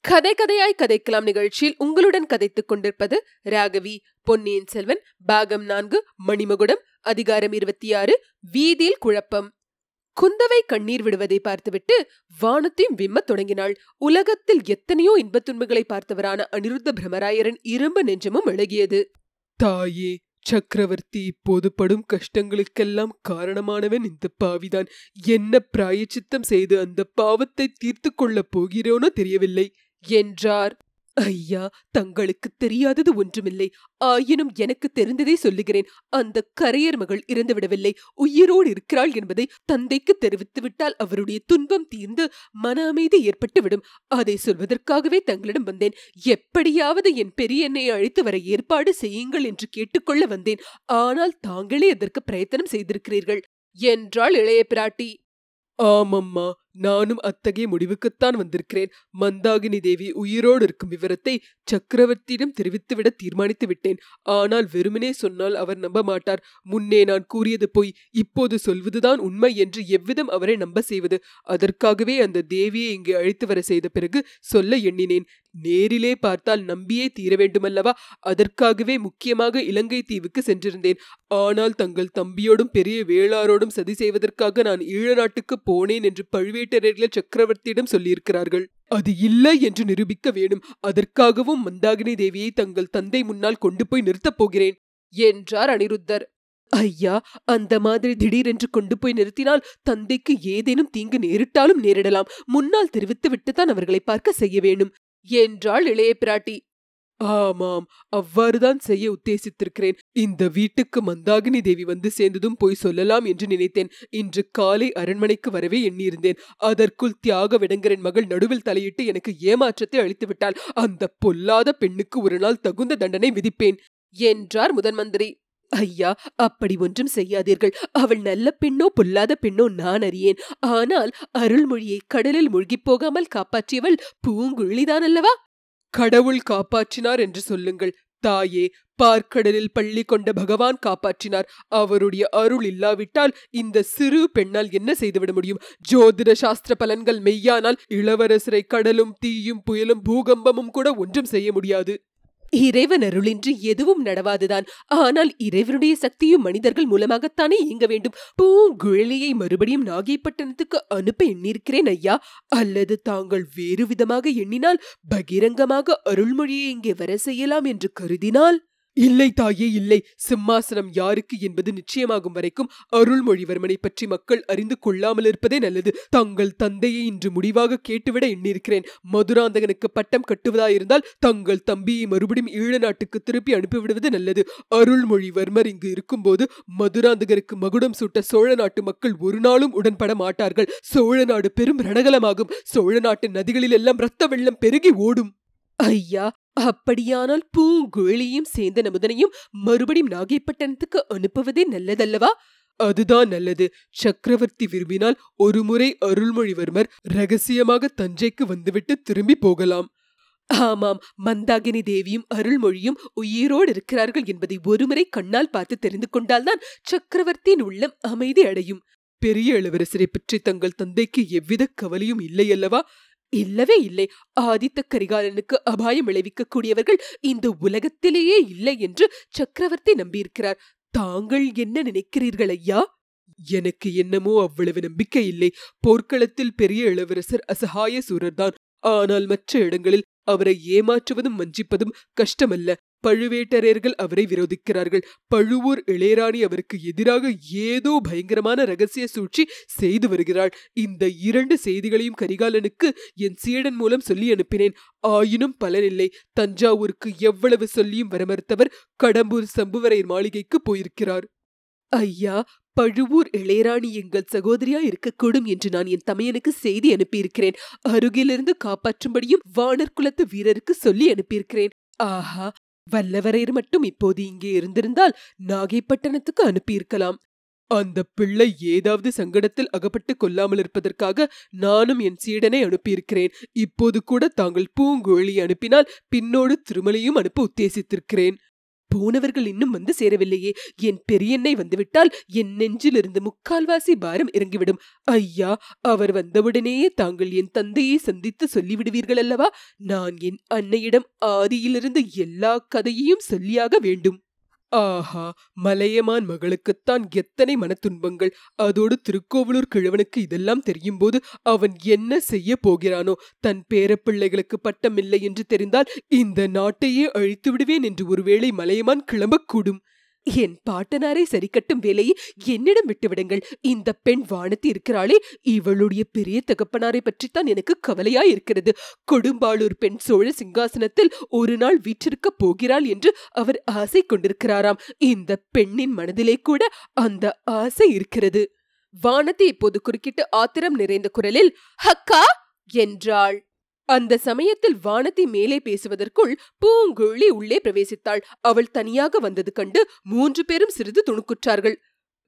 கதை கதையாய் கதைக்கலாம் நிகழ்ச்சியில் உங்களுடன் கதைத்துக் கொண்டிருப்பது ராகவி பொன்னியின் செல்வன் பாகம் நான்கு மணிமகுடம் அதிகாரம் இருபத்தி ஆறு வீதியில் குழப்பம். குந்தவை கண்ணீர் விடுவதை பார்த்துவிட்டு வானத்தையும் விம்மத் தொடங்கினாள். உலகத்தில் எத்தனையோ இன்பத் துன்பங்களை பார்த்தவரான அனிருத்த பிரமராயரன் இரும்பு நெஞ்சமும் இழகியது தாயே சக்கரவர்த்தி இப்போது படும் கஷ்டங்களுக்கெல்லாம் காரணமானவன் இந்த பாவிதான். என்ன பிராயச்சித்தம் செய்து அந்த பாவத்தை தீர்த்து கொள்ளப் போகிறோனோ தெரியவில்லை. என்றார். ஐயா தங்களுக்கு தெரியாதது ஒன்றுமில்லை. ஆயினும் எனக்கு தெரிந்ததை சொல்லுகிறேன். அந்த கரையர் மகள் இறந்துவிடவில்லை உயிரோடு இருக்கிறாள் என்பதை தந்தைக்கு தெரிவித்து விட்டால் அவருடைய துன்பம் தீர்ந்து மன அமைதி ஏற்பட்டுவிடும் அதை சொல்வதற்காகவே தங்களிடம் வந்தேன். எப்படியாவது என் பெரியன்னை அழைத்து வர ஏற்பாடு செய்யுங்கள் என்று கேட்டுக்கொள்ள வந்தேன். ஆனால் தாங்களே அதற்கு பிரயத்தனம் செய்திருக்கிறீர்கள். என்றாள் இளைய பிராட்டி. ஆமம்மா. நானும் அத்தகைய முடிவுக்குத்தான் வந்திருக்கிறேன். மந்தாகினி தேவி உயிரோடு இருக்கும் விவரத்தை சக்கரவர்த்தியிடம் தெரிவித்துவிட தீர்மானித்து விட்டேன். ஆனால் வெறுமனே சொன்னால் அவர் நம்ப மாட்டார். முன்னே நான் கூறியது போய் இப்போது சொல்வதுதான் உண்மை என்று எவ்விதம் அவரை நம்ப செய்வது? அதற்காகவே அந்த தேவியை இங்கே அழைத்து வர செய்த பிறகு சொல்ல எண்ணினேன். நேரிலே பார்த்தால் நம்பியே தீர வேண்டுமல்லவா? அதற்காகவே முக்கியமாக இலங்கை தீவுக்கு சென்றிருந்தேன். ஆனால் தங்கள் தம்பியோடும் பெரிய வேளாரோடும் சதி செய்வதற்காக நான் ஈழ நாட்டுக்கு போனேன் என்று பழுவே பழுவேட்டரையர்கள் சக்கரவர்த்தியிடம் சொல்லியிருக்கிறார்கள். அது இல்லை என்று நிரூபிக்க வேணும். அதற்காகவும் மந்தாகினி தேவியை தங்கள் தந்தை முன்னால் கொண்டு போய் நிறுத்தப் போகிறேன் என்றார் அனிருத்தர். ஐயா அந்த மாதிரி திடீரென்று கொண்டு போய் நிறுத்தினால் தந்தைக்கு ஏதேனும் தீங்கு நேரிட்டாலும் நேரிடலாம். முன்னால் தெரிவித்து விட்டுத்தான் அவர்களை பார்க்க செய்ய வேணும் என்றாள் இளைய பிராட்டி. ஆமாம் அவ்வாறுதான் செய்ய உத்தேசித்திருக்கிறேன். இந்த வீட்டுக்கு மந்தாகினி தேவி வந்து சேர்ந்ததும் போய் சொல்லலாம் என்று நினைத்தேன். இன்று காலை அரண்மனைக்கு வரவே எண்ணியிருந்தேன். அதற்குள் தியாக விடங்கரின் மகள் நடுவில் தலையிட்டு எனக்கு ஏமாற்றத்தை அளித்து விட்டால் அந்த பொல்லாத பெண்ணுக்கு ஒரு நாள் தகுந்த தண்டனை விதிப்பேன். என்றார் முதன் மந்திரி ஐயா அப்படி ஒன்றும் செய்யாதீர்கள். அவள் நல்ல பெண்ணோ பொல்லாத பெண்ணோ நான் அறியேன். ஆனால் அருள்மொழியை கடலில் மூழ்கிப் போகாமல் காப்பாற்றியவள் பூங்குழிதான் அல்லவா கடவுள் காப்பாற்றினார் என்று சொல்லுங்கள். தாயே பார்க்கடலில் பள்ளி கொண்ட பகவான் காப்பாற்றினார். அவருடைய அருள் இல்லாவிட்டால் இந்த சிறு பெண்ணால் என்ன செய்துவிட முடியும்? ஜோதிட சாஸ்திர பலன்கள் மெய்யானால் இளவரசரை கடலும் தீயும் புயலும் பூகம்பமும் கூட ஒன்றும் செய்ய முடியாது. இறைவன் அருளின்றி எதுவும் நடவாதுதான். ஆனால் இறைவனுடைய சக்தியும் மனிதர்கள் மூலமாகத்தானே இயங்க வேண்டும். பூங்குழலியை மறுபடியும் நாகைப்பட்டினத்துக்கு அனுப்ப எண்ணியிருக்கிறேன் ஐயா. அல்லது தாங்கள் வேறு விதமாக எண்ணினால் பகிரங்கமாக அருள்மொழியை இங்கே வர செய்யலாம் என்று கருதினால்? இல்லை தாயே இல்லை. சிம்மாசனம் யாருக்கு என்பது நிச்சயமாகும் வரைக்கும் அருள்மொழிவர்மனை பற்றி மக்கள் அறிந்து கொள்ளாமல் இருப்பதே நல்லது. தங்கள் தந்தையை இன்று முடிவாக கேட்டுவிட எண்ணியிருக்கிறேன். மதுராந்தகனுக்கு பட்டம் கட்டுவதாயிருந்தால் தங்கள் தம்பியை மறுபடியும் ஈழ நாட்டுக்கு திருப்பி அனுப்பிவிடுவது நல்லது. அருள்மொழிவர்மர் இங்கு இருக்கும்போது மதுராந்தகருக்கு மகுடம் சூட்ட சோழ நாட்டு மக்கள் ஒரு நாளும் உடன்பட மாட்டார்கள். சோழ நாடு பெரும் ரணகலமாகும். சோழ நாட்டு நதிகளில் எல்லாம் ரத்த வெள்ளம் பெருகி ஓடும். ஐயா அப்படியானால் பூங்குழலியும் சேர்ந்த நமுதனையும் மறுபடியும் நாகைப்பட்டினத்துக்கு அனுப்புவதே நல்லதல்லவா? அதுதான் நல்லது. சக்கரவர்த்தி விரும்பினால் ஒருமுறை அருள்மொழிவர்மர் ரகசியமாக தஞ்சைக்கு வந்துவிட்டு திரும்பி போகலாம். ஆமாம் மந்தாகினி தேவியும் அருள்மொழியும் உயிரோடு இருக்கிறார்கள் என்பதை ஒருமுறை கண்ணால் பார்த்து தெரிந்து கொண்டால்தான் சக்கரவர்த்தியின் உள்ளம் அமைதி அடையும். பெரிய இளவரசரை பற்றி தங்கள் தந்தைக்கு எவ்வித கவலையும் இல்லையல்லவா? இல்லவே இல்லை. ஆதித்த கரிகாலனுக்கு அபாயம் விளைவிக்க கூடியவர்கள் இந்த உலகத்திலேயே இல்லை என்று சக்கரவர்த்தி நம்பியிருக்கிறார். தாங்கள் என்ன நினைக்கிறீர்கள் ஐயா? எனக்கு என்னமோ அவ்வளவு நம்பிக்கை இல்லை. போர்க்களத்தில் பெரிய இளவரசர் அசகாய சூரர்தான் ஆனால் மற்ற இடங்களில் அவரை ஏமாற்றுவதும் வஞ்சிப்பதும் கஷ்டமல்ல. பழுவேட்டரையர்கள் அவரை விரோதிக்கிறார்கள். பழுவூர் இளையராணி அவருக்கு எதிராக ஏதோ பயங்கரமான ரகசிய சூழ்ச்சி செய்து வருகிறாள். இந்த இரண்டு செய்திகளையும் கரிகாலனுக்கு என் சீடன் மூலம் சொல்லி அனுப்பினேன். ஆயினும் பலனில்லை. தஞ்சாவூருக்கு எவ்வளவு சொல்லியும் வரமறுத்தவர் கடம்பூர் சம்புவரையர் மாளிகைக்கு போயிருக்கிறார். ஐயா பழுவூர் இளையராணி எங்கள் சகோதரியா இருக்கக்கூடும் என்று நான் என் தமையனுக்கு செய்தி அனுப்பியிருக்கிறேன். அருகிலிருந்து காப்பாற்றும்படியும் வானர் குலத்து வீரருக்கு சொல்லி அனுப்பியிருக்கிறேன். ஆஹா வல்லவரையர் மட்டும் இப்போது இங்கே இருந்திருந்தால் நாகைப்பட்டணத்துக்கு அனுப்பியிருக்கலாம். அந்த பிள்ளை ஏதாவது சங்கடத்தில் அகப்பட்டு கொள்ளாமல் இருப்பதற்காக நானும் என் சீடனை அனுப்பியிருக்கிறேன். இப்போது கூட தாங்கள் பூங்குழலி அனுப்பினால் பின்னோடு திருமலையும் அனுப்ப உத்தேசித்திருக்கிறேன். போனவர்கள் இன்னும் வந்து சேரவில்லையே. என் பெரியண்ணை வந்துவிட்டால் என் நெஞ்சிலிருந்து முக்கால்வாசி பாரம் இறங்கிவிடும். ஐயா அவர் வந்தவுடனேயே தாங்கள் என் தந்தையை சந்தித்து சொல்லிவிடுவீர்கள் அல்லவா நான் என் அன்னையிடம் ஆதியிலிருந்து எல்லா கதையையும் சொல்லியாக வேண்டும். ஆஹா மலையமான் மகளுக்குத்தான் எத்தனை மனத்துன்பங்கள். அதோடு திருக்கோவலூர் கிழவனுக்கு இதெல்லாம் தெரியும் போது அவன் என்ன செய்ய போகிறானோ தன் பேரப்பிள்ளைகளுக்கு பட்டமில்லை என்று தெரிந்தால் இந்த நாட்டையே அழித்து விடுவேன் என்று ஒருவேளை மலையமான் கிளம்பக்கூடும். என் பாட்டனாரை சரிக்கட்டும் வேலையை என்னிடம் விட்டுவிடுங்கள். இந்த பெண் வானத்தி இருக்கிறாளே இவளுடைய பெரிய தகப்பனாரை பற்றித்தான் எனக்கு கவலையா இருக்கிறது கொடும்பாளூர் பெண் சோழ சிங்காசனத்தில் ஒரு நாள் வீற்றிருக்க போகிறாள் என்று அவர் ஆசை கொண்டிருக்கிறாராம். இந்த பெண்ணின் மனதிலே கூட அந்த ஆசை இருக்கிறது. வானதி இப்போது குறுக்கிட்டு ஆத்திரம் நிறைந்த குரலில் ஹக்கா என்றாள். அந்த சமயத்தில் வானதி மேலே பேசுவதற்குள் பூங்குழலி உள்ளே பிரவேசித்தாள். அவள் தனியாக வந்தது கண்டு மூன்று பேரும் சிறிது துணுக்குற்றார்கள்.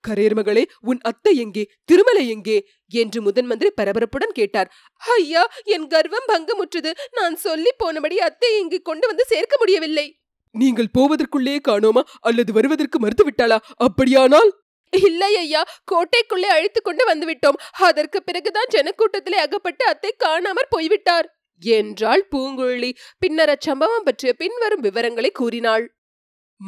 கரேர்மகளே உன் அத்தை எங்கே? திருமலை எங்கே? என்று முதன் மந்திரி பரபரப்புடன் கேட்டார். ஐயா என் கர்வம் பங்கமுற்றது. நான் சொல்லி போனபடி அத்தை இங்கு கொண்டு வந்து சேர்க்க முடியவில்லை. நீங்கள் போவதற்குள்ளே காணோமா? அல்லது வருவதற்கு மறுத்துவிட்டாளா? அப்படியானால்? இல்லை ஐயா கோட்டைக்குள்ளே அழைத்து கொண்டு வந்துவிட்டோம். அதற்கு பிறகுதான் ஜனக்கூட்டத்திலே அகப்பட்டு அத்தை காணாமற் போய்விட்டார். என்றாள் பூங்குழலி. பின்னர் அச்சம்பவம் பற்றிய பின்வரும் விவரங்களை கூறினாள்.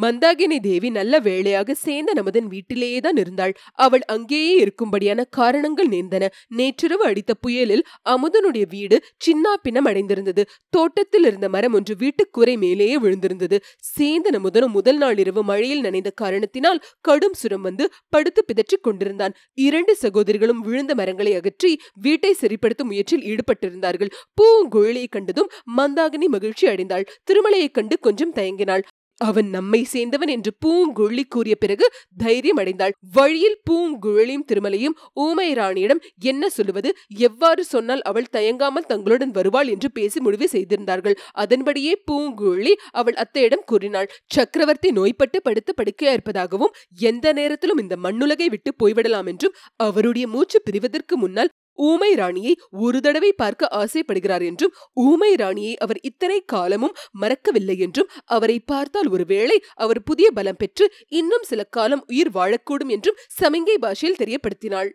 மந்தாகினி தேவி நல்ல வேளையாக சேந்த நமதன் வீட்டிலேயேதான் இருந்தாள். அவள் அங்கேயே இருக்கும்படியான காரணங்கள் நேர்ந்தன. நேற்றிரவு அடித்த புயலில் அமுதனுடைய வீடு சின்னா பின்னம் அடைந்திருந்தது. தோட்டத்தில் இருந்த மரம் ஒன்று வீட்டுக்கூரை மேலேயே விழுந்திருந்தது. சேந்த நமுதனும் முதல் நாள் இரவு மழையில் நனைந்த காரணத்தினால் கடும் சுரம் வந்து படுத்து பிதற்றிக் கொண்டிருந்தான். இரண்டு சகோதரிகளும் விழுந்த மரங்களை அகற்றி வீட்டை சரிப்படுத்தும் முயற்சியில் ஈடுபட்டிருந்தார்கள். பூங்குழலியை கண்டதும் மந்தாகினி மகிழ்ச்சி அடைந்தாள். திருமலையைக் கண்டு கொஞ்சம் தயங்கினாள். அவன் நம்மை சேர்ந்தவன் என்று பூங்குழலி கூறிய பிறகு தைரியம் அடைந்தாள் வழியில் பூங்குழலியும் திருமலையும் ஊமை ராணியிடம் என்ன சொல்லுவது? எவ்வாறு சொன்னால் அவள் தயங்காமல் தங்களுடன் வருவாள் என்று பேசி முடிவு செய்திருந்தார்கள். அதன்படியே பூங்குழலி அவள் அத்தையிடம் கூறினாள். சக்கரவர்த்தி நோய்பட்டு படுத்து படுக்கையா இருப்பதாகவும் எந்த நேரத்திலும் இந்த மண்ணுலகை விட்டு போய்விடலாம் என்றும் அவருடைய மூச்சு பிரிவதற்கு முன்னால் ஊமை ராணியை ஒரு தடவை பார்க்க ஆசைப்படுகிறார் என்றும் ஊமை ராணியை அவர் இத்தனை காலமும் மறக்கவில்லை என்றும் அவரை பார்த்தால் ஒருவேளை அவர் புதிய பலம் பெற்று இன்னும் சில காலம் உயிர் வாழக்கூடும் என்றும் சமிங்கை பாஷையில் தெரியப்படுத்தினாள்.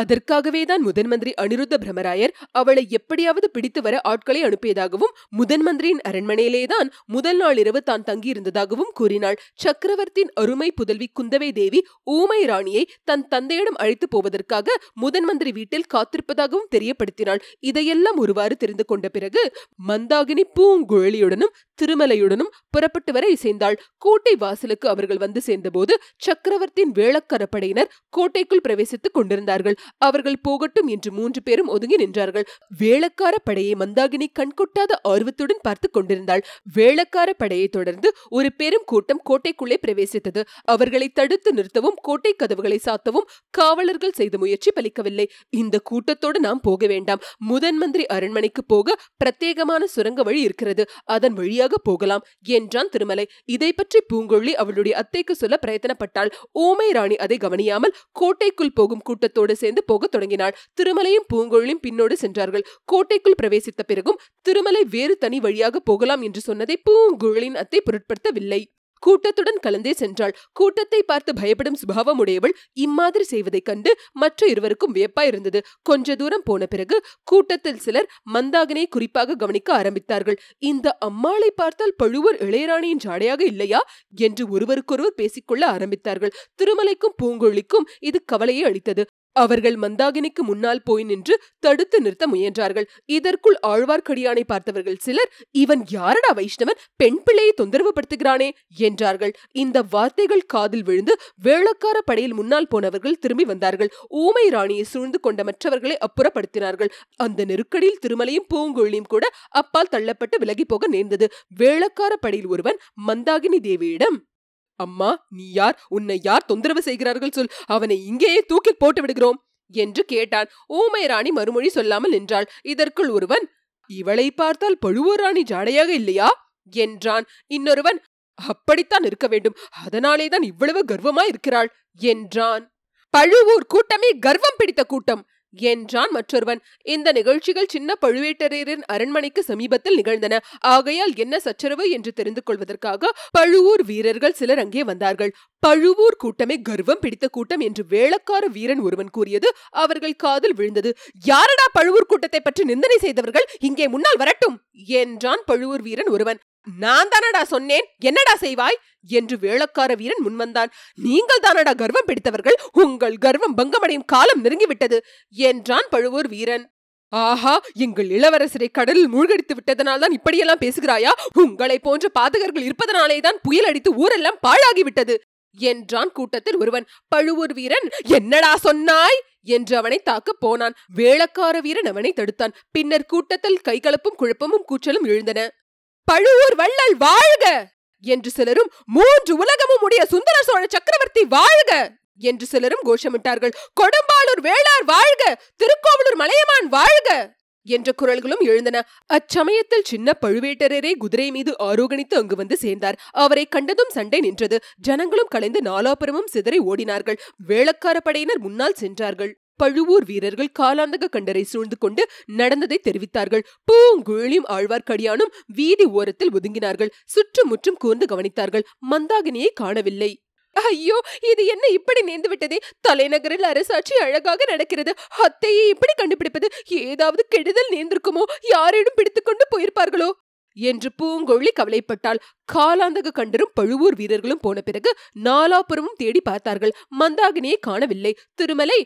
அதற்காகவேதான் முதன் மந்திரி அனிருத்த பிரமராயர் அவளை எப்படியாவது பிடித்து வர ஆட்களை அனுப்பியதாகவும் முதன் மந்திரியின் அரண்மனையிலேதான் முதல் நாள் இரவு தான் தங்கியிருந்ததாகவும் கூறினாள். சக்கரவர்த்தியின் அருமை புதல்வி குந்தவை தேவி ஊமை ராணியை தன் தந்தையிடம் அழைத்து போவதற்காக முதன் மந்திரி வீட்டில் காத்திருப்பதாகவும் தெரியப்படுத்தினாள். இதையெல்லாம் ஒருவாறு தெரிந்து கொண்ட பிறகு மந்தாகினி பூங்குழலியுடனும் திருமலையுடனும் புறப்பட்டு வர இசைந்தாள். கோட்டை வாசலுக்கு அவர்கள் வந்து சேர்ந்தபோது சக்கரவர்த்தியின் வேளக்கர படையினர் கோட்டைக்குள் பிரவேசித்துக் கொண்டிருந்தார்கள். அவர்கள் போகட்டும் என்று மூன்று பேரும் ஒதுங்கி நின்றார்கள். வேளக்கார படையை மந்தாகினி கண்கொட்டாத ஆர்வத்துடன் பார்த்து கொண்டிருந்தாள். வேளக்கார படையை தொடர்ந்து ஒரு பெரும் கூட்டம் கோட்டைக்குள்ளே பிரவேசித்தது. அவர்களை தடுத்து நிறுத்தவும் கோட்டை கதவுகளை சாத்தவும் காவலர்கள் செய்த முயற்சி பலிக்கவில்லை. இந்த கூட்டத்தோடு நாம் போக வேண்டாம். முதன் மந்திரி அரண்மனைக்கு போக பிரத்யேகமான சுரங்க வழி இருக்கிறது. அதன் வழியாக போகலாம் என்றான் திருமலை. இதை பற்றி பூங்கொழி அவளுடைய அத்தைக்கு சொல்ல பிரயத்தனப்பட்டாள். ஓமை ராணி அதை கவனியாமல் கோட்டைக்குள் போகும் கூட்டத்தோடு சேர்ந்து போகத் தொடங்கினாள். திருமலையும் பூங்கொழியும் பின்னோடு சென்றார்கள். கோட்டைக்குள் பிரவேசித்த பிறகும் திருமலை வேறு தனி வழியாக போகலாம் என்று சொன்னதை பூங்குழலின் அத்தை பொருட்படுத்தவில்லை. கூட்டத்துடன் கலந்தே சென்றாள். கூட்டத்தை பார்த்து பயப்படும் சுபாவம் உடையவள் இம்மாதிரி செய்வதைக் கண்டு மற்ற இருவருக்கும் வியப்பாயிருந்தது கொஞ்ச தூரம் போன பிறகு கூட்டத்தில் சிலர் மந்தாகினை குறிப்பாக கவனிக்க ஆரம்பித்தார்கள். இந்த அம்மாளை பார்த்தால் பழுவூர் இளையராணியின் ஜாடையாக இல்லையா என்று ஒருவருக்கொருவர் பேசிக்கொள்ள ஆரம்பித்தார்கள். திருமலைக்கும் பூங்கொழிக்கும் இது கவலையை அளித்தது. அவர்கள் மந்தாகினிக்கு முன்னால் போய் நின்று தடுத்து நிறுத்த முயன்றார்கள். இதற்குள் ஆழ்வார்க்கடியானை பார்த்தவர்கள் சிலர் இவன் யாரடா வைஷ்ணவன்? பெண் பிள்ளையை தொந்தரவு படுத்துகிறானே என்றார்கள். இந்த வார்த்தைகள் காதில் விழுந்து வேளக்கார படையில் முன்னால் போனவர்கள் திரும்பி வந்தார்கள். ஊமை ராணியை சூழ்ந்து கொண்ட மற்றவர்களை அப்புறப்படுத்தினார்கள். அந்த நெருக்கடியில் திருமலையும் பூங்குழியும் கூட அப்பால் தள்ளப்பட்டு விலகி போக நேர்ந்தது. வேளக்கார படையில் ஒருவன் மந்தாகினி தேவியிடம் அம்மா நீ யார்? உன்னை யார் தொந்தரவு செய்கிறார்கள் சொல். அவனை இங்கேயே தூக்கில் போட்டு விடுகிறோம் என்று கேட்டான் ஊமை ராணி மறுமொழி சொல்லாமல் நின்றாள். இதற்குள் ஒருவன் இவளை பார்த்தால் பழுவூர் ராணி ஜாடையாக இல்லையா? என்றான். இன்னொருவன் அப்படித்தான் இருக்க வேண்டும். அதனாலேதான் இவ்வளவு கர்வமாய் இருக்கிறாள். என்றான். பழுவூர் கூட்டமே கர்வம் பிடித்த கூட்டம். என்றான் மற்றொருவன். இந்த நிகழ்ச்சிகள் சின்ன பழுவேட்டரையரின் அரண்மனைக்கு சமீபத்தில் நிகழ்ந்தன. ஆகையால் என்ன சச்சரவு என்று தெரிந்து கொள்வதற்காக பழுவூர் வீரர்கள் சிலர் அங்கே வந்தார்கள். பழுவூர் கூட்டமே கர்வம் பிடித்த கூட்டம் என்று வேளக்கார வீரன் ஒருவன் கூறியது அவர்கள் காதில் விழுந்தது. யாரடா பழுவூர் கூட்டத்தை பற்றி நிந்தனை செய்தவர்கள்? இங்கே முன்னால் வரட்டும்! என்றான் பழுவூர் வீரன் ஒருவன். நான் தானடா சொன்னேன் என்னடா செய்வாய்? என்று வேளக்கார வீரன் முன்வந்தான் நீங்கள் தானடா கர்வம் பிடித்தவர்கள் உங்கள் கர்வம் பங்கமடையும் காலம் நெருங்கிவிட்டது என்றான் பழுவூர் வீரன். ஆஹா எங்கள் இளவரசரை கடலில் மூழ்கடித்து விட்டதனால் தான் இப்படியெல்லாம் பேசுகிறாயா? உங்களை போன்ற பாதகர்கள் இருப்பதனாலே தான் புயல் அடித்து ஊரெல்லாம் பாழாகிவிட்டது என்றான் கூட்டத்தில் ஒருவன். பழுவூர் வீரன் என்னடா சொன்னாய்? என்று அவனை தாக்கப் போனான். வேளக்கார வீரன் அவனை தடுத்தான். பின்னர் கூட்டத்தில் கைகலப்பும் குழப்பமும் கூச்சலும் எழுந்தன. பழுவூர் வள்ளல் வாழ்க! என்று சிலரும் மூன்று உலகமும் உடைய சுந்தர சோழ சக்கரவர்த்தி வாழ்க! என்று சிலரும் கோஷமிட்டார்கள். கொடும்பாளூர் வேளார் வாழ்க! திருக்கோவலூர் மலையமான் வாழ்க! என்ற குரல்களும் எழுந்தன. அச்சமயத்தில் சின்ன பழுவேட்டரரே குதிரை மீது ஆரோகணித்து அங்கு வந்து சேர்ந்தார். அவரை கண்டதும் சண்டை நின்றது. ஜனங்களும் கலைந்து நாலாபுரமும் சிதறி ஓடினார்கள். வேளக்கார படையினர் முன்னால் சென்றார்கள். பழுவூர் வீரர்கள் காலாந்தக கண்டரை சூழ்ந்து கொண்டு நடந்ததை தெரிவித்தார்கள். பூங்குழியும் ஆழ்வார்க்கடியானும் வீதி ஓரத்தில் ஒதுங்கினார்கள். சுற்றுமுற்றும் கூர்ந்து கவனித்தார்கள். மந்தாகினியை காணவில்லை. ஐயோ இது என்ன இப்படி நேர்ந்து விட்டதே? தலைநகரில் அரசாட்சி அழகாக நடக்கிறது. அத்தையை இப்படி கண்டுபிடிப்பது ஏதாவது கெடுதல் நேர்ந்திருக்குமோ? யாரேனும் பிடித்துக்கொண்டு போயிருப்பார்களோ? என்று பூங்கொழி கவலைப்பட்டாள். காலாந்தக கண்டரும் பழுவூர் வீரர்களும் போன பிறகு நாலாபுரமும் தேடி பார்த்தார்கள். மந்தாகினியை காணவில்லை. திருமலை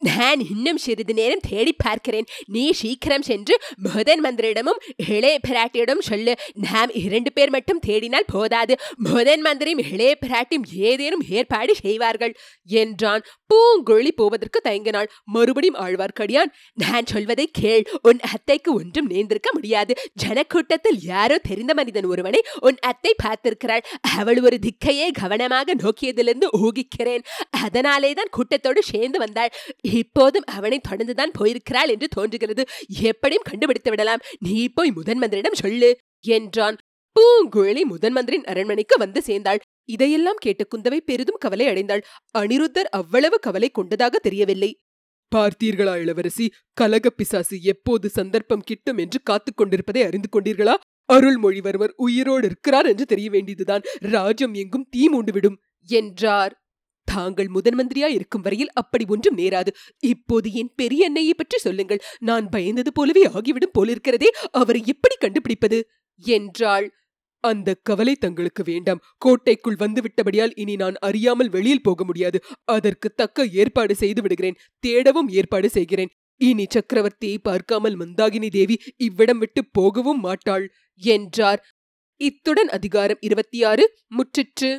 நான் இன்னும் சிறிது நேரம் தேடி பார்க்கிறேன். நீ சீக்கிரம் சென்று முதன் மந்திரியிடமும் இளைய பிராட்டியிடம் சொல்லு. நாம் இரண்டு பேர் மட்டும் தேடினால் போதாது. முதன் மந்திரியும் இளைய பிராட்டியும் ஏதேனும் ஏற்பாடு செய்வார்கள் என்றான். பூங்கொழி போவதற்கு தயங்கினாள். மறுபடியும் ஆழ்வார்க்கடியான் நான் சொல்வதை கேள். உன் அத்தைக்கு ஒன்றும் நேர்ந்திருக்க முடியாது. ஜனக்கூட்டத்தில் யாரோ தெரிந்த மனிதன் ஒருவனை உன் அத்தை பார்த்திருக்கிறாள். அவள் ஒரு திக்கையே கவனமாக நோக்கியதிலிருந்து ஊகிக்கிறேன். அதனாலே தான் கூட்டத்தோடு சேர்ந்து வந்தாள். இப்போதும் அவனை தொடர்ந்துதான் போயிருக்கிறாள் என்று தோன்றுகிறது. எப்படியும் கண்டுபிடித்து விடலாம். நீ போய் முதன் மந்திரிடம் சொல்லு என்றான். பூங்குழலி முதன் மந்திரின் அரண்மனைக்கு வந்து சேர்ந்தாள். இதையெல்லாம் கேட்ட குந்தவை பெரிதும் கவலை அடைந்தாள். அனிருத்தர் அவ்வளவு கவலை கொண்டதாக தெரியவில்லை. பார்த்தீர்களா இளவரசி? கலக பிசாசு எப்போது சந்தர்ப்பம் கிட்டும் என்று காத்துக் கொண்டிருப்பதை அறிந்து கொண்டீர்களா? அருள்மொழிவர்மர் உயிரோடு இருக்கிறார் என்று தெரிய வேண்டியதுதான். ராஜ்யம் எங்கும் தீ மூண்டுவிடும் என்றார். தாங்கள் முதன் மந்திரியா இருக்கும் வரையில் அப்படி ஒன்றும் நேராது. இப்போது என் பெரிய அன்னையை பற்றி சொல்லுங்கள். நான் பயந்தது போலவே ஆகிவிடும் போலிருக்கிறதே. அவரை எப்படி கண்டுபிடிப்பது? என்றாள். அந்த கவலை தங்களுக்கு வேண்டாம். கோட்டைக்குள் வந்துவிட்டபடியால் இனி நான் அறியாமல் வெளியில் போக முடியாது. அதற்கு தக்க ஏற்பாடு செய்து விடுகிறேன். தேடவும் ஏற்பாடு செய்கிறேன். இனி சக்கரவர்த்தியை பார்க்காமல் மந்தாகினி தேவி இவ்விடம் விட்டு போகவும் மாட்டாள் என்றார். இத்துடன் அதிகாரம் இருபத்தி ஆறு முற்றிற்று.